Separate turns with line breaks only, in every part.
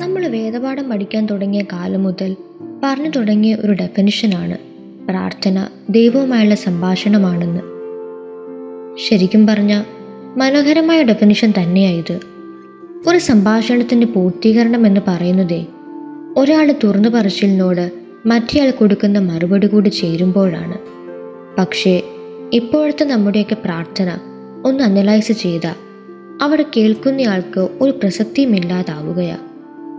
നമ്മൾ വേദപാഠം പഠിക്കാൻ തുടങ്ങിയ കാലം മുതൽ പറഞ്ഞു തുടങ്ങിയ ഒരു ഡെഫിനിഷനാണ് പ്രാർത്ഥന ദൈവവുമായുള്ള സംഭാഷണമാണെന്ന്. ശരിക്കും പറഞ്ഞ മനോഹരമായ ഡെഫിനിഷൻ തന്നെയായത് ഒരു സംഭാഷണത്തിന്റെ പൂർത്തീകരണം എന്ന് പറയുന്നതേ ഒരാൾ തുറന്നു പറച്ചിലിനോട് മറ്റേയാൾ കൊടുക്കുന്ന മറുപടി കൂടി ചേരുമ്പോഴാണ്. പക്ഷേ ഇപ്പോഴത്തെ നമ്മുടെയൊക്കെ പ്രാർത്ഥന ഒന്ന് അനലൈസ് ചെയ്താൽ അവിടെ കേൾക്കുന്നയാൾക്ക് ഒരു പ്രസക്തിയും ഇല്ലാതാവുകയാണ്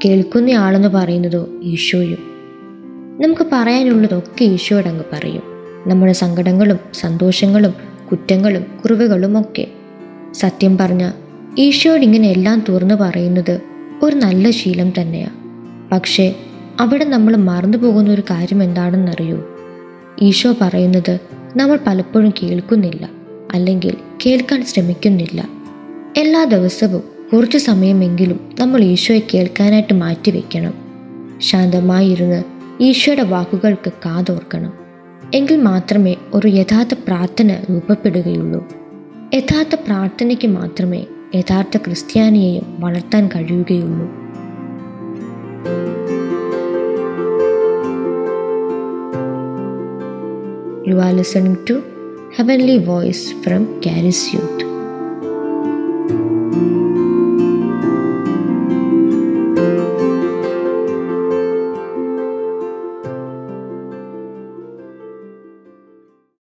കേൾക്കുന്നയാളെന്ന് പറയുന്നതോ ഈശോയും. നമുക്ക് പറയാനുള്ളതൊക്കെ ഈശോയോട് അങ്ങ് പറയും. നമ്മുടെ സങ്കടങ്ങളും സന്തോഷങ്ങളും കുറ്റങ്ങളും കുറവുകളും ഒക്കെ. സത്യം പറഞ്ഞ ഈശോയോട് ഇങ്ങനെ എല്ലാം തുറന്നു പറയുന്നത് ഒരു നല്ല ശീലം തന്നെയാണ് പക്ഷേ അവിടെ നമ്മൾ മറന്നു പോകുന്ന ഒരു കാര്യം എന്താണെന്നറിയോ? ഈശോ പറയുന്നത് നമ്മൾ പലപ്പോഴും കേൾക്കുന്നില്ല അല്ലെങ്കിൽ കേൾക്കാൻ ശ്രമിക്കുന്നില്ല. എല്ലാ ദിവസവും കുറച്ച് സമയമെങ്കിലും നമ്മൾ ഈശോയെ കേൾക്കാനായിട്ട് മാറ്റിവെക്കണം. ശാന്തമായിരുന്ന് ഈശോയുടെ വാക്കുകൾക്ക് കാതോർക്കണം. എങ്കിൽ മാത്രമേ ഒരു യഥാർത്ഥ പ്രാർത്ഥന രൂപപ്പെടുകയുള്ളൂ. യഥാർത്ഥ പ്രാർത്ഥനയ്ക്ക് മാത്രമേ യഥാർത്ഥ ക്രിസ്ത്യാനിയെയും വളർത്താൻ കഴിയുകയുള്ളൂ. You are listening to Heavenly Voice from Caris Youth.